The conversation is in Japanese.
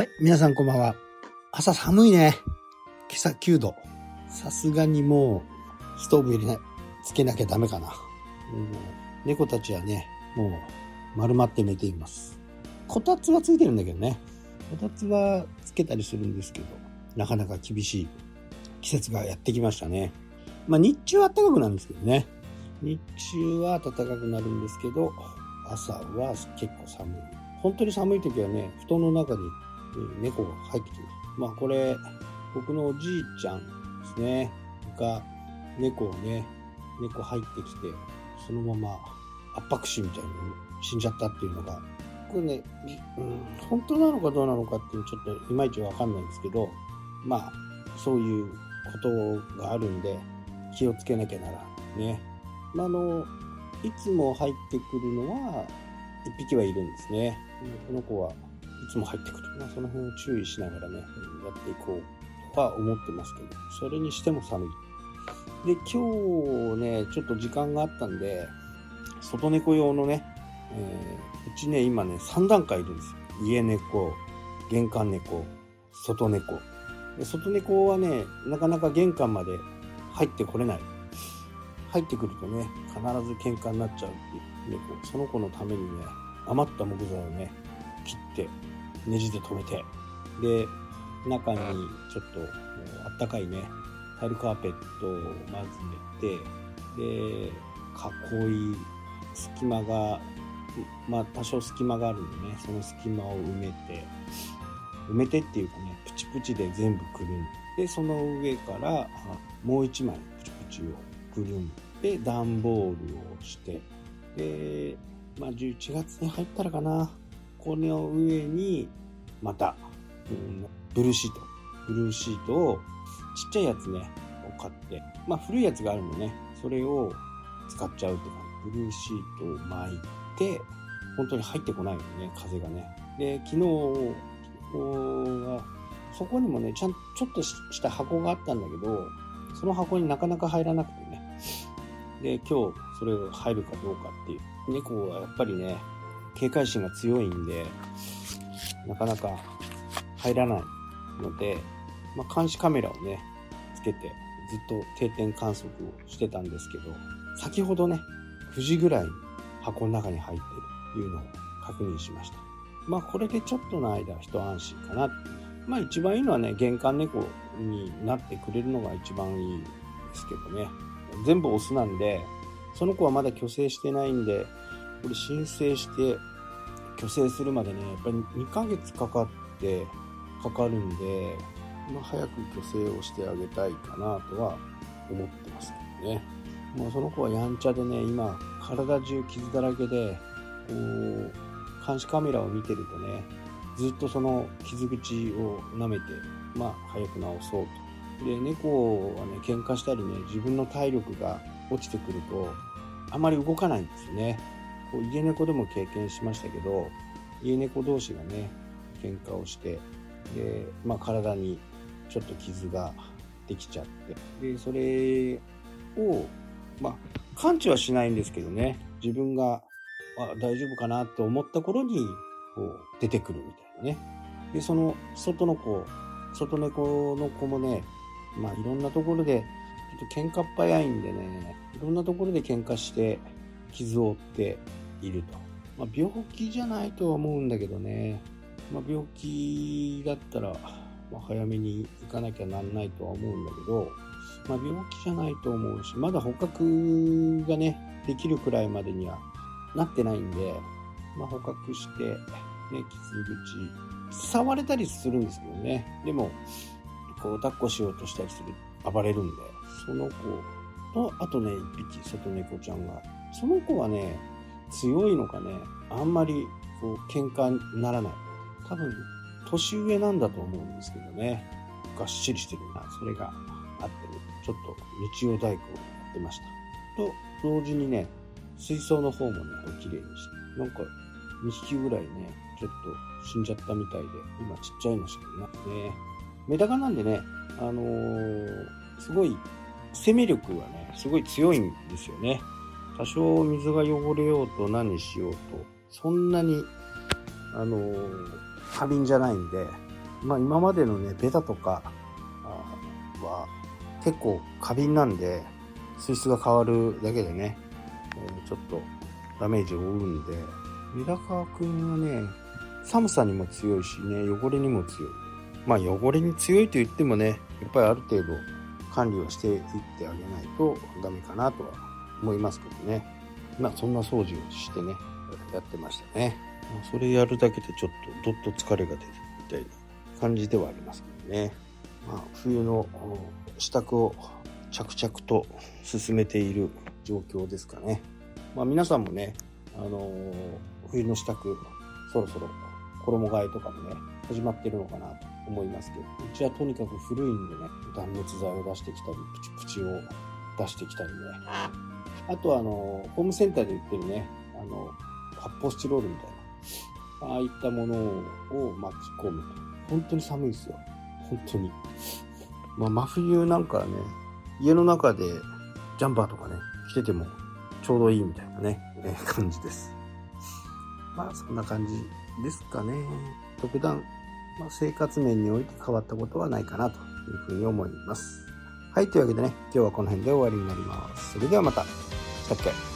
はい、皆さんこんばんは。朝寒いね。今朝9度。さすがにもう、ストーブ入れない、つけなきゃダメかな。うん、猫たちはね、もう丸まって寝ています。こたつはついてるんだけどね。こたつはつけたりするんですけど、なかなか厳しい季節がやってきましたね。まあ日中は暖かくなるんですけどね。日中は暖かくなるんですけど、朝は結構寒い。本当に寒い時はね、布団の中に猫が入ってきます。まあこれ、僕のおじいちゃんですね、が猫をね、猫入ってきて、そのまま圧迫死みたいに死んじゃったっていうのが、これね、うん、本当なのかどうなのかっていうのちょっといまいちわかんないんですけど、まあ、そういうことがあるんで、気をつけなきゃなら。ね。まあ、あの、いつも入ってくるのは、一匹はいるんですね。この子はつも入ってくる。まあ、その辺を注意しながらね、やっていこうとは思ってますけど、それにしても寒い。で、今日ね、ちょっと時間があったんで、外猫用のね、えー、うちね、今ね、3段階いるんですよ。家猫、玄関猫、外猫。で外猫はね、なかなか玄関まで入ってこれない。入ってくるとね、必ず喧嘩になっちゃうっていう猫。その子のためにね、余った木材をね、切って、ネジで止めて、で、中にちょっとあったかいね、タイルカーペットをまず寝て、で、囲い、隙間が、まあ多少隙間があるんでね、その隙間を埋めて、埋めてっていうかね、プチプチで全部くるんで、その上からもう一枚プチプチをくるんで、段ボールをして、で、まあ11月に入ったらかな、この上に、また、うん、ブルーシート、ブルーシートを、ちっちゃいやつね、を買って、まあ古いやつがあるのね、それを使っちゃうって感じ。ブルーシートを巻いて、本当に入ってこないのね、風がね。で、昨日は、そこにもね、ちゃん、ちょっとした箱があったんだけど、その箱になかなか入らなくてね。で、今日、それが入るかどうかっていう。猫はやっぱりね、警戒心が強いんで、なかなか入らないので、まあ、監視カメラをね、つけて、ずっと定点観測をしてたんですけど、先ほどね、9時ぐらいに箱の中に入ってるというのを確認しました。まあこれでちょっとの間は一安心かな。まあ一番いいのはね、玄関猫になってくれるのが一番いいですけどね。全部オスなんで、その子はまだ虚勢してないんで、これ申請して虚勢するまでね、やっぱり2ヶ月かかって、かかるんで、まあ早く虚勢をしてあげたいかなとは思ってますけどね。もうその子はやんちゃでね、今、体中傷だらけで、こう、監視カメラを見てるとね、ずっとその傷口を舐めて、まあ、早く治そうと。で、猫はね、喧嘩したりね、自分の体力が落ちてくると、あまり動かないんですよね。こう家猫でも経験しましたけど、家猫同士がね、喧嘩をして、で、まあ、体にちょっと傷ができちゃって、で、それを、まあ、感知はしないんですけどね、自分が、あ、大丈夫かなと思った頃に、こう、出てくるみたいなね。で、その、外の子、外猫の子もね、まあ、いろんなところで、ちょっと喧嘩っ早いんでね、いろんなところで喧嘩して、傷を負っていると。まあ、病気じゃないとは思うんだけどね、まあ、病気だったら、ま、早めに行かなきゃなんないとは思うんだけど、まあ、病気じゃないと思うし、まだ捕獲がね、できるくらいまでにはなってないんで、まあ、捕獲して、ね、傷口、触れたりするんですけどね。でも、こう、抱っこしようとしたりする、暴れるんで、その子と、あとね、一匹、外猫ちゃんが。その子はね、強いのかね、あんまり、こう、喧嘩にならない。多分、年上なんだと思うんですけどね。がっしりしてるな、それがあってね、ちょっと日曜大工をやってました。と、同時にね、水槽の方もね、綺麗にして、なんか2匹ぐらいね、ちょっと死んじゃったみたいで、今ちっちゃいのしかいないね。メダカなんでね、あのー、すごい、生命力はね、すごい強いんですよね。多少水が汚れようと何しようと、そんなに、あのー、過敏じゃないんで、まあ今までのね、ベタとかは結構過敏なんで、水質が変わるだけでね、え、ちょっとダメージを負うんで、メダカくんはね、寒さにも強いしね、汚れにも強い。まあ汚れに強いと言ってもね、やっぱりある程度管理をしていってあげないとダメかなとは思いますけどね。まあそんな掃除をしてね、やってましたね。それやるだけでちょっとどっと疲れが出るみたいな感じではありますけどね。まあ冬の支度を着々と進めている状況ですかね。まあ皆さんもね、あのー、冬の支度、そろそろ衣替えとかもね、始まってるのかなと思いますけど、うちはとにかく古いんでね、断熱材を出してきたり、プチプチを出してきたりね。あとはあの、ホームセンターで売ってるね、あの、発泡スチロールみたいな、ああいったものを巻き込むと。本当に寒いですよ。本当に。まあ、真冬なんかね、家の中でジャンパーとかね、着ててもちょうどいいみたいなね、えー、感じです。まあ、そんな感じですかね。特段、まあ、生活面において変わったことはないかなというふうに思います。はい、というわけでね、今日はこの辺で終わりになります。それではまた。したっけ